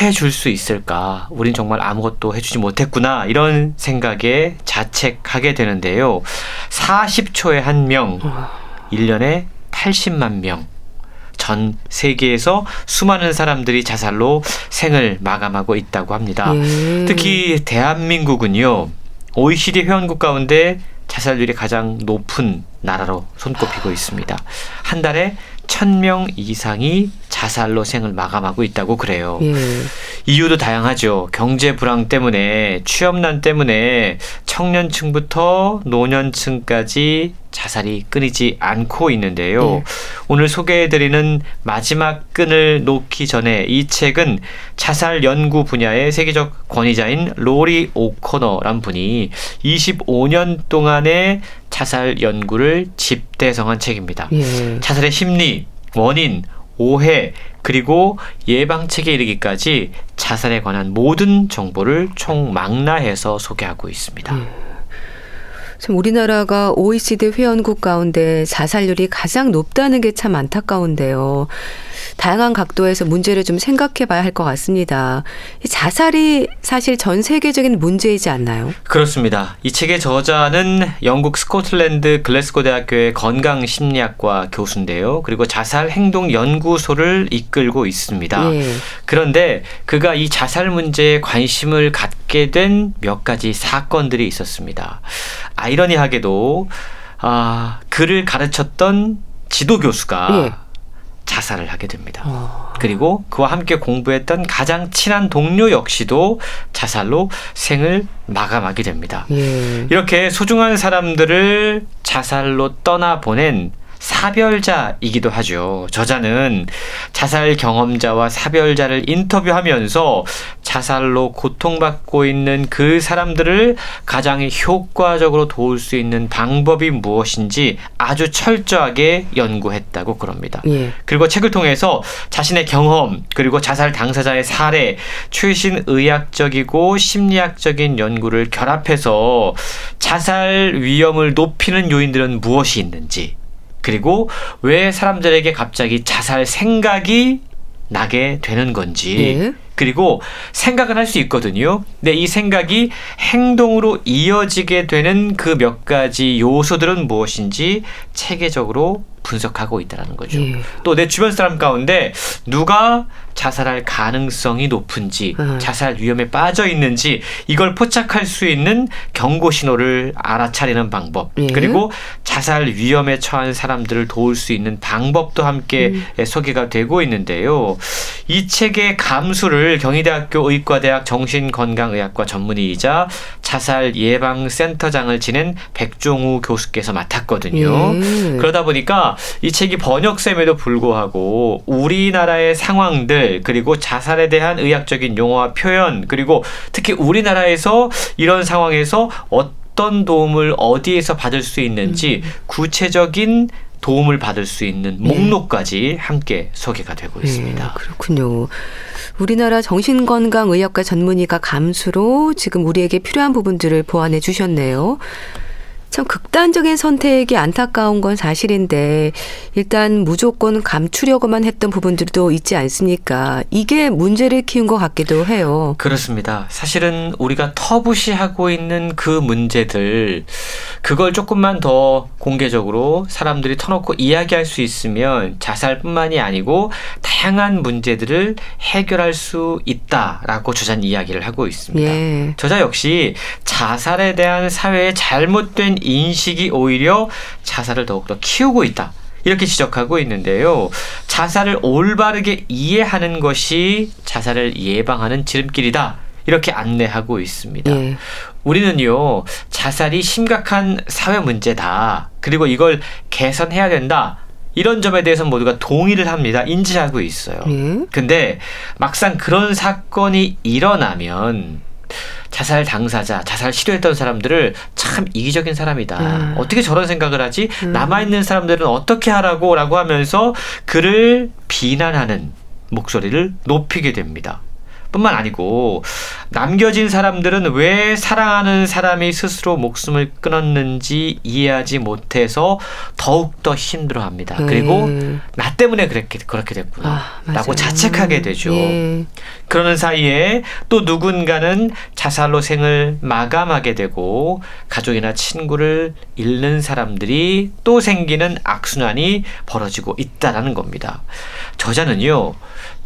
해줄 수 있을까? 우린 정말 아무것도 해주지 못했구나. 이런 생각에 자책하게 되는데요. 40초에 한 명, 1년에 80만 명. 전 세계에서 수많은 사람들이 자살로 생을 마감하고 있다고 합니다. 예. 특히 대한민국은요, OECD 회원국 가운데 자살률이 가장 높은 나라로 손꼽히고 있습니다. 한 달에 천명 이상이 자살로 생을 마감하고 있다고 그래요. 예. 이유도 다양하죠. 경제 불황 때문에 취업난 때문에 청년층부터 노년층까지 자살이 끊이지 않고 있는데요. 네. 오늘 소개해드리는 마지막 끈을 놓기 전에 이 책은 자살 연구 분야의 세계적 권위자인 로리 오코너란 분이 25년 동안의 자살 연구를 집대성한 책입니다. 예. 자살의 심리, 원인, 오해, 그리고 예방책에 이르기까지 자살에 관한 모든 정보를 총망라해서 소개하고 있습니다. 예. 참 우리나라가 OECD 회원국 가운데 자살률이 가장 높다는 게 참 안타까운데요. 다양한 각도에서 문제를 좀 생각해 봐야 할 것 같습니다. 자살이 사실 전 세계적인 문제이지 않나요? 그렇습니다. 이 책의 저자는 영국 스코틀랜드 글래스고 대학교의 건강 심리학과 교수인데요. 그리고 자살 행동 연구소를 이끌고 있습니다. 예. 그런데 그가 이 자살 문제에 관심을 갖게 된 몇 가지 사건들이 있었습니다. 아이러니하게도 아, 그를 가르쳤던 지도 교수가 예. 자살을 하게 됩니다. 어. 그리고 그와 함께 공부했던 가장 친한 동료 역시도 자살로 생을 마감하게 됩니다. 예. 이렇게 소중한 사람들을 자살로 떠나보낸 사별자이기도 하죠. 저자는 자살 경험자와 사별자를 인터뷰하면서 자살로 고통받고 있는 그 사람들을 가장 효과적으로 도울 수 있는 방법이 무엇인지 아주 철저하게 연구했다고 그럽니다. 예. 그리고 책을 통해서 자신의 경험 그리고 자살 당사자의 사례, 최신 의학적이고 심리학적인 연구를 결합해서 자살 위험을 높이는 요인들은 무엇이 있는지 그리고 왜 사람들에게 갑자기 자살 생각이 나게 되는 건지 네. 그리고 생각을 할수 있거든요. 근데 이 생각이 행동으로 이어지게 되는 그 몇 가지 요소들은 무엇인지 체계적으로 분석하고 있다는 거죠. 예. 또내 주변 사람 가운데 누가 자살할 가능성이 높은지, 음. 자살 위험에 빠져 있는지 이걸 포착할 수 있는 경고 신호를 알아차리는 방법, 예. 그리고 자살 위험에 처한 사람들을 도울 수 있는 방법도 함께 음. 소개가 되고 있는데요. 이 책의 감수를 경희대학교 의과대학 정신건강의학과 전문의이자 자살 예방 센터장을 지낸 백종우 교수께서 맡았거든요. 예. 그러다 보니까 이 책이 번역셈에도 불구하고 우리나라의 상황들 그리고 자살에 대한 의학적인 용어와 표현 그리고 특히 우리나라에서 이런 상황에서 어떤 도움을 어디에서 받을 수 있는지 음. 구체적인 도움을 받을 수 있는 네. 목록까지 함께 소개가 되고 네, 있습니다. 그렇군요. 우리나라 정신건강의학과 전문의가 감수로 지금 우리에게 필요한 부분들을 보완해 주셨네요. 참 극단적인 선택이 안타까운 건 사실인데 일단 무조건 감추려고만 했던 부분들도 있지 않습니까? 이게 문제를 키운 것 같기도 해요. 그렇습니다. 사실은 우리가 터부시하고 있는 그 문제들 그걸 조금만 더 공개적으로 사람들이 터놓고 이야기할 수 있으면 자살뿐만이 아니고 다양한 문제들을 해결할 수 있다라고 저자는 이야기를 하고 있습니다. 예. 저자 역시 자살에 대한 사회의 잘못된 인식이 오히려 자살을 더욱더 키우고 있다. 이렇게 지적하고 있는데요. 자살을 올바르게 이해하는 것이 자살을 예방하는 지름길이다. 이렇게 안내하고 있습니다. 예. 우리는요, 자살이 심각한 사회 문제다. 그리고 이걸 개선해야 된다. 이런 점에 대해서 모두가 동의를 합니다. 인지하고 있어요. 예. 근데 막상 그런 사건이 일어나면 자살 당사자, 자살 시도했던 사람들을 참 이기적인 사람이다. 음. 어떻게 저런 생각을 하지? 음. 남아있는 사람들은 어떻게 하라고? 라고 하면서 그를 비난하는 목소리를 높이게 됩니다. 뿐만 아니고 남겨진 사람들은 왜 사랑하는 사람이 스스로 목숨을 끊었는지 이해하지 못해서 더욱더 힘들어합니다. 음. 그리고 나 때문에 그렇게 그렇게 됐구나. 아, 라고 자책하게 되죠. 예. 그러는 사이에 또 누군가는 자살로 생을 마감하게 되고 가족이나 친구를 잃는 사람들이 또 생기는 악순환이 벌어지고 있다라는 겁니다. 저자는요.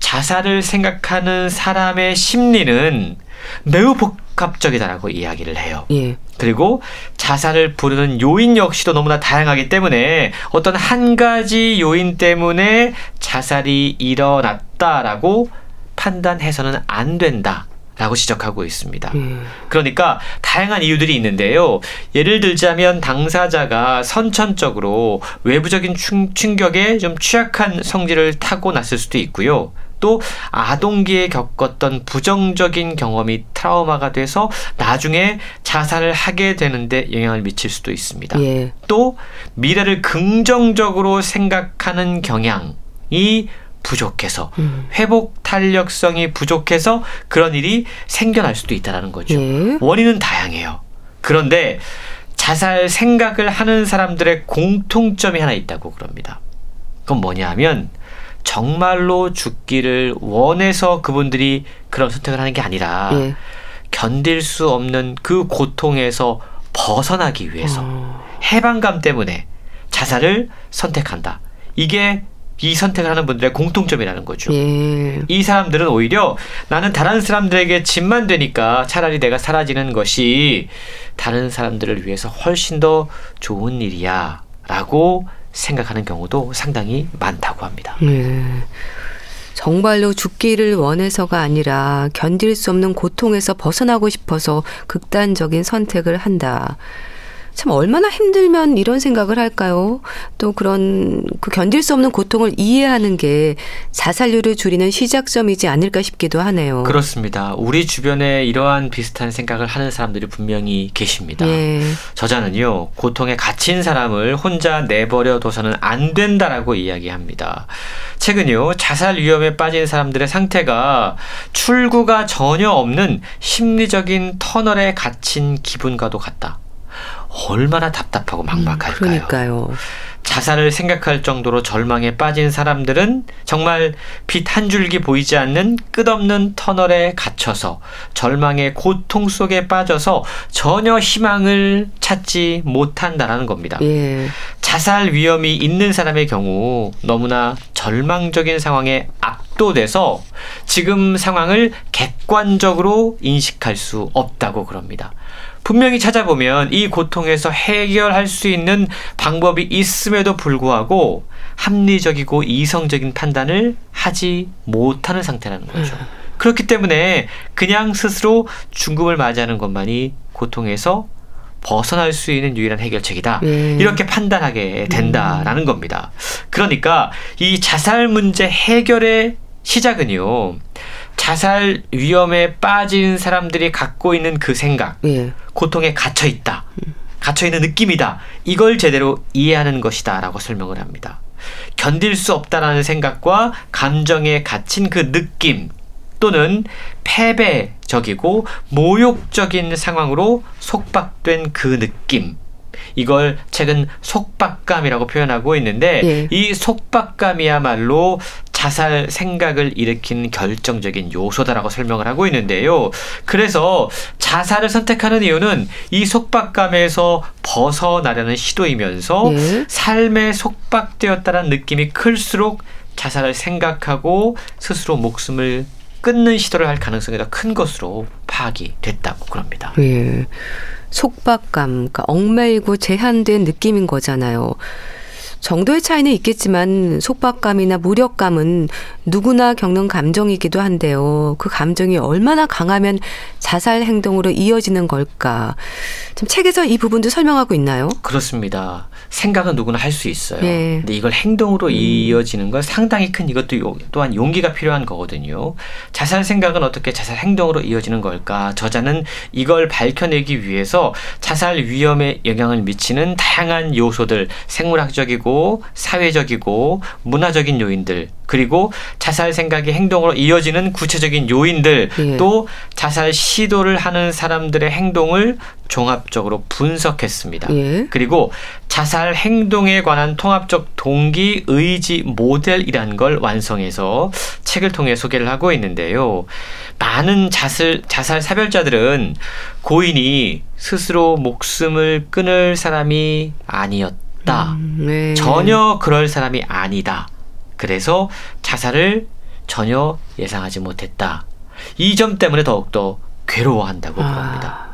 자살을 생각하는 사람의 심리는 매우 복합적이다라고 이야기를 해요. 예. 그리고 자살을 부르는 요인 역시도 너무나 다양하기 때문에 어떤 한 가지 요인 때문에 자살이 일어났다라고 판단해서는 안 된다. 라고 지적하고 있습니다. 음. 그러니까 다양한 이유들이 있는데요. 예를 들자면 당사자가 선천적으로 외부적인 충격에 좀 취약한 성질을 타고났을 수도 있고요. 또 아동기에 겪었던 부정적인 경험이 트라우마가 돼서 나중에 자살을 하게 되는데 영향을 미칠 수도 있습니다. 예. 또 미래를 긍정적으로 생각하는 경향이 부족해서 음. 회복 탄력성이 부족해서 그런 일이 생겨날 수도 있다라는 거죠. 예. 원인은 다양해요. 그런데 자살 생각을 하는 사람들의 공통점이 하나 있다고 그럽니다. 그건 뭐냐면 정말로 죽기를 원해서 그분들이 그런 선택을 하는 게 아니라 예. 견딜 수 없는 그 고통에서 벗어나기 위해서 어. 해방감 때문에 자살을 선택한다. 이게 이 선택을 하는 분들의 공통점이라는 거죠. 예. 이 사람들은 오히려 나는 다른 사람들에게 짐만 되니까 차라리 내가 사라지는 것이 다른 사람들을 위해서 훨씬 더 좋은 일이야. 라고 생각하는 경우도 상당히 많다고 합니다. 네. 정말로 죽기를 원해서가 아니라 견딜 수 없는 고통에서 벗어나고 싶어서 극단적인 선택을 한다. 참 얼마나 힘들면 이런 생각을 할까요? 또 그런 그 견딜 수 없는 고통을 이해하는 게 자살률을 줄이는 시작점이지 않을까 싶기도 하네요. 그렇습니다. 우리 주변에 이러한 비슷한 생각을 하는 사람들이 분명히 계십니다. 예. 저자는요, 고통에 갇힌 사람을 혼자 내버려 둬서는 안 된다라고 이야기합니다. 최근요, 자살 위험에 빠진 사람들의 상태가 출구가 전혀 없는 심리적인 터널에 갇힌 기분과도 같다. 얼마나 답답하고 음, 막막할까요? 음, 그러니까요. 자살을 생각할 정도로 절망에 빠진 사람들은 정말 빛 한 줄기 보이지 않는 끝없는 터널에 갇혀서 절망의 고통 속에 빠져서 전혀 희망을 찾지 못한다라는 겁니다. 예. 자살 위험이 있는 사람의 경우 너무나 절망적인 상황에 압도돼서 지금 상황을 객관적으로 인식할 수 없다고 그럽니다. 분명히 찾아보면 이 고통에서 해결할 수 있는 방법이 있음에도 불구하고 합리적이고 이성적인 판단을 하지 못하는 상태라는 거죠. 음. 그렇기 때문에 그냥 스스로 죽음을 맞이하는 것만이 고통에서 벗어날 수 있는 유일한 해결책이다. 네. 이렇게 판단하게 된다라는 음. 겁니다. 그러니까 이 자살 문제 해결의 시작은요. 자살 위험에 빠진 사람들이 갖고 있는 그 생각, 예. 고통에 갇혀 있다. 갇혀 있는 느낌이다. 이걸 제대로 이해하는 것이다라고 설명을 합니다. 견딜 수 없다라는 생각과 감정에 갇힌 그 느낌 또는 패배적이고 모욕적인 상황으로 속박된 그 느낌 이걸 책은 속박감이라고 표현하고 있는데 예. 이 속박감이야말로 자살 생각을 일으킨 결정적인 요소다라고 설명을 하고 있는데요. 그래서 자살을 선택하는 이유는 이 속박감에서 벗어나려는 시도이면서 예. 삶에 속박되었다는 느낌이 클수록 자살을 생각하고 스스로 목숨을 끊는 시도를 할 가능성이 더 큰 것으로 파악이 됐다고 그럽니다. 예. 속박감, 그러니까 얽매이고 제한된 느낌인 거잖아요. 정도의 차이는 있겠지만 속박감이나 무력감은 누구나 겪는 감정이기도 한데요. 그 감정이 얼마나 강하면 자살 행동으로 이어지는 걸까? 좀 책에서 이 부분도 설명하고 있나요? 그렇습니다. 생각은 누구나 할 수 있어요. 네. 근데 이걸 행동으로 음. 이어지는 건 상당히 큰 이것도 요, 또한 용기가 필요한 거거든요. 자살 생각은 어떻게 자살 행동으로 이어지는 걸까? 저자는 이걸 밝혀내기 위해서 자살 위험에 영향을 미치는 다양한 요소들, 생물학적이고 사회적이고 문화적인 요인들 그리고 자살 생각이 행동으로 이어지는 구체적인 요인들 예. 또 자살 시도를 하는 사람들의 행동을 종합적으로 분석했습니다. 예. 그리고 자살 행동에 관한 통합적 동기 의지 모델이라는 걸 완성해서 책을 통해 소개를 하고 있는데요. 많은 자살 자살 사별자들은 고인이 스스로 목숨을 끊을 사람이 아니었다. 음, 네. 전혀 그럴 사람이 아니다. 그래서 자살을 전혀 예상하지 못했다. 이 점 때문에 더욱더 괴로워한다고 아. 그럽니다.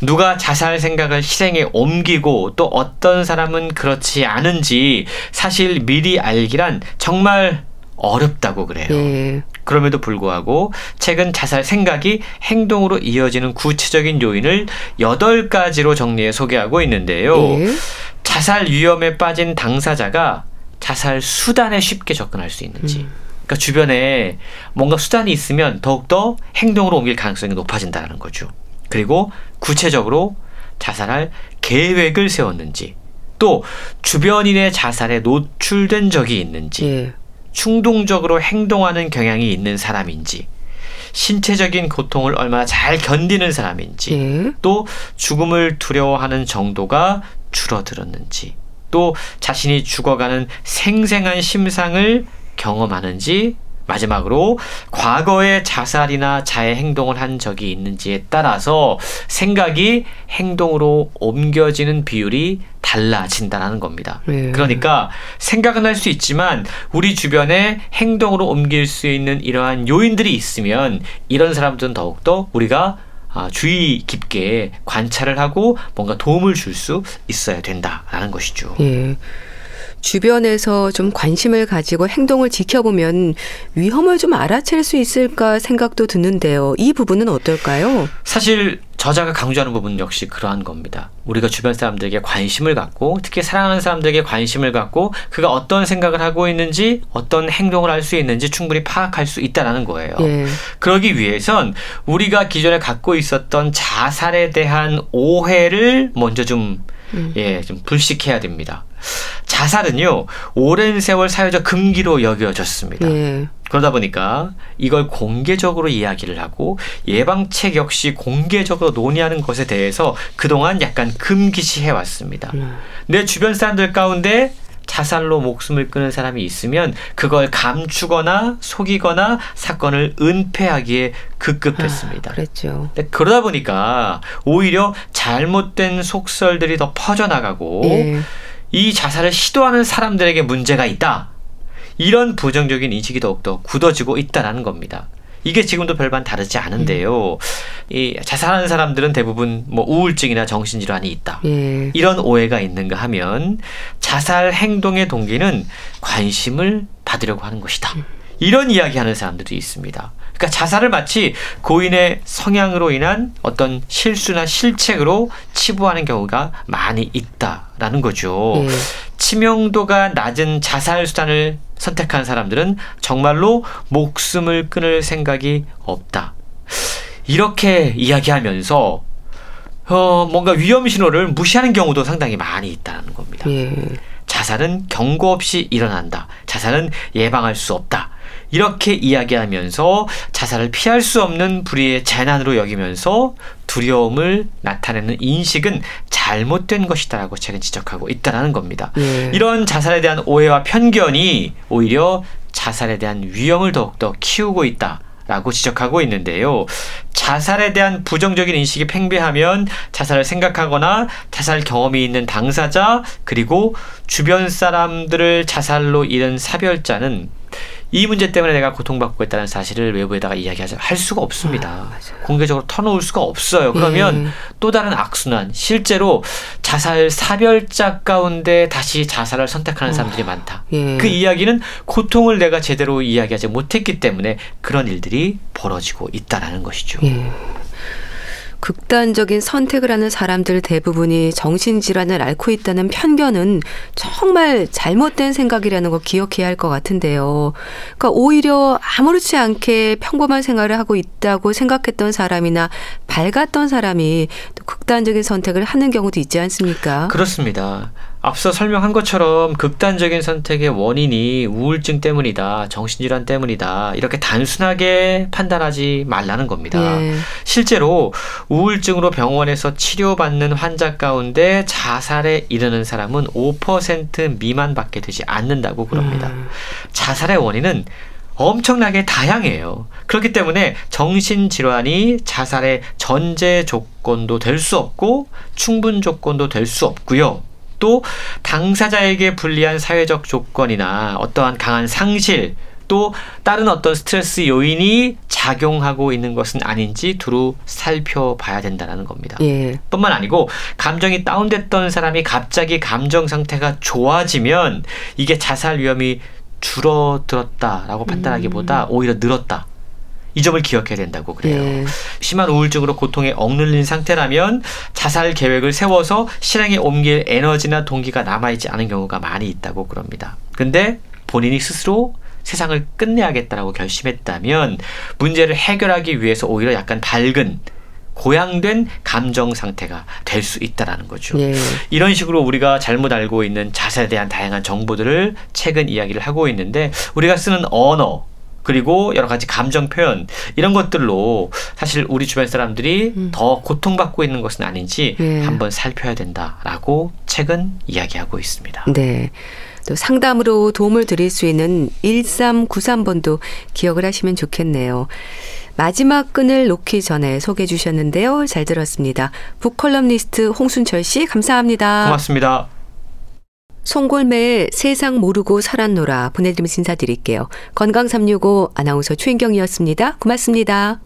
누가 자살 생각을 희생에 옮기고 또 어떤 사람은 그렇지 않은지 사실 미리 알기란 정말 어렵다고 그래요. 예. 그럼에도 불구하고 최근 자살 생각이 행동으로 이어지는 구체적인 요인을 여덟 가지로 정리해 소개하고 있는데요. 예. 자살 위험에 빠진 당사자가 자살 수단에 쉽게 접근할 수 있는지. 음. 그러니까 주변에 뭔가 수단이 있으면 더욱더 행동으로 옮길 가능성이 높아진다는 거죠. 그리고 구체적으로 자살할 계획을 세웠는지, 또 주변인의 자살에 노출된 적이 있는지, 예. 충동적으로 행동하는 경향이 있는 사람인지, 신체적인 고통을 얼마나 잘 견디는 사람인지, 예. 또 죽음을 두려워하는 정도가 줄어들었는지, 또 자신이 죽어가는 생생한 심상을 경험하는지 마지막으로 과거에 자살이나 자해 행동을 한 적이 있는지에 따라서 생각이 행동으로 옮겨지는 비율이 달라진다는 겁니다. 네. 그러니까 생각은 할 수 있지만 우리 주변에 행동으로 옮길 수 있는 이러한 요인들이 있으면 이런 사람들은 더욱더 우리가 아, 주의 깊게 관찰을 하고 뭔가 도움을 줄 수 있어야 된다라는 것이죠. 예. 주변에서 좀 관심을 가지고 행동을 지켜보면 위험을 좀 알아챌 수 있을까 생각도 드는데요. 이 부분은 어떨까요? 사실 저자가 강조하는 부분 역시 그러한 겁니다. 우리가 주변 사람들에게 관심을 갖고 특히 사랑하는 사람들에게 관심을 갖고 그가 어떤 생각을 하고 있는지 어떤 행동을 할 수 있는지 충분히 파악할 수 있다라는 거예요. 예. 그러기 위해선 우리가 기존에 갖고 있었던 자살에 대한 오해를 먼저 좀 음. 예, 좀 불식해야 됩니다. 자살은요, 오랜 세월 사회적 금기로 여겨졌습니다. 예. 그러다 보니까 이걸 공개적으로 이야기를 하고 예방책 역시 공개적으로 논의하는 것에 대해서 그동안 약간 금기시해 왔습니다. 음. 내 주변 사람들 가운데 자살로 목숨을 끊은 사람이 있으면 그걸 감추거나 속이거나 사건을 은폐하기에 급급했습니다. 아, 그랬죠. 그러다 보니까 오히려 잘못된 속설들이 더 퍼져나가고 예. 이 자살을 시도하는 사람들에게 문제가 있다. 이런 부정적인 인식이 더욱더 굳어지고 있다는 겁니다. 이게 지금도 별반 다르지 않은데요. 음. 이 자살하는 사람들은 대부분 뭐 우울증이나 정신질환이 있다. 예. 이런 오해가 있는가 하면 자살 행동의 동기는 관심을 받으려고 하는 것이다. 음. 이런 이야기하는 사람들이 있습니다. 그러니까 자살을 마치 고인의 성향으로 인한 어떤 실수나 실책으로 치부하는 경우가 많이 있다라는 거죠. 예. 치명도가 낮은 자살 수단을 선택한 사람들은 정말로 목숨을 끊을 생각이 없다. 이렇게 이야기하면서 어, 뭔가 위험 신호를 무시하는 경우도 상당히 많이 있다는 겁니다. 예. 자살은 경고 없이 일어난다. 자살은 예방할 수 없다. 이렇게 이야기하면서 자살을 피할 수 없는 불의의 재난으로 여기면서 두려움을 나타내는 인식은 잘못된 것이다라고 최근 지적하고 있다는 겁니다. 예. 이런 자살에 대한 오해와 편견이 오히려 자살에 대한 위험을 더욱더 키우고 있다. 라고 지적하고 있는데요. 자살에 대한 부정적인 인식이 팽배하면 자살을 생각하거나 자살 경험이 있는 당사자 그리고 주변 사람들을 자살로 잃은 사별자는 이 문제 때문에 내가 고통받고 있다는 사실을 외부에다가 이야기하지 할 수가 없습니다. 아, 공개적으로 터놓을 수가 없어요. 그러면 예. 또 다른 악순환. 실제로 자살 사별자 가운데 다시 자살을 선택하는 어, 사람들이 많다. 예. 그 이야기는 고통을 내가 제대로 이야기하지 못했기 때문에 그런 일들이 벌어지고 있다라는 것이죠. 예. 극단적인 선택을 하는 사람들 대부분이 정신질환을 앓고 있다는 편견은 정말 잘못된 생각이라는 거 기억해야 할 것 같은데요. 그러니까 오히려 아무렇지 않게 평범한 생활을 하고 있다고 생각했던 사람이나 밝았던 사람이 또 극단적인 선택을 하는 경우도 있지 않습니까? 그렇습니다. 앞서 설명한 것처럼 극단적인 선택의 원인이 우울증 때문이다, 정신질환 때문이다, 이렇게 단순하게 판단하지 말라는 겁니다. 예. 실제로 우울증으로 병원에서 치료받는 환자 가운데 자살에 이르는 사람은 5% 미만밖에 되지 않는다고 그럽니다. 음. 자살의 원인은 엄청나게 다양해요. 그렇기 때문에 정신질환이 자살의 전제 조건도 될 수 없고 충분 조건도 될 수 없고요. 또 당사자에게 불리한 사회적 조건이나 어떠한 강한 상실 또 다른 어떤 스트레스 요인이 작용하고 있는 것은 아닌지 두루 살펴봐야 된다는 겁니다. 예. 뿐만 아니고 감정이 다운됐던 사람이 갑자기 감정 상태가 좋아지면 이게 자살 위험이 줄어들었다라고 판단하기보다 음. 오히려 늘었다. 이 점을 기억해야 된다고 그래요. 예. 심한 우울증으로 고통에 억눌린 상태라면 자살 계획을 세워서 실행에 옮길 에너지나 동기가 남아있지 않은 경우가 많이 있다고 그럽니다. 근데 본인이 스스로 세상을 끝내야겠다라고 결심했다면 문제를 해결하기 위해서 오히려 약간 밝은 고양된 감정 상태가 될 수 있다라는 거죠. 예. 이런 식으로 우리가 잘못 알고 있는 자살에 대한 다양한 정보들을 최근 이야기를 하고 있는데 우리가 쓰는 언어 그리고 여러 가지 감정 표현 이런 것들로 사실 우리 주변 사람들이 음. 더 고통받고 있는 것은 아닌지 네. 한번 살펴야 된다라고 책은 이야기하고 있습니다. 네. 또 상담으로 도움을 드릴 수 있는 1393번도 기억을 하시면 좋겠네요. 마지막 끈을 놓기 전에 소개해 주셨는데요. 잘 들었습니다. 북컬럼니스트 홍순철 씨 감사합니다. 고맙습니다. 송골매의 세상 모르고 살았노라 보내드리면서 인사드릴게요. 건강365 아나운서 최인경이었습니다. 고맙습니다.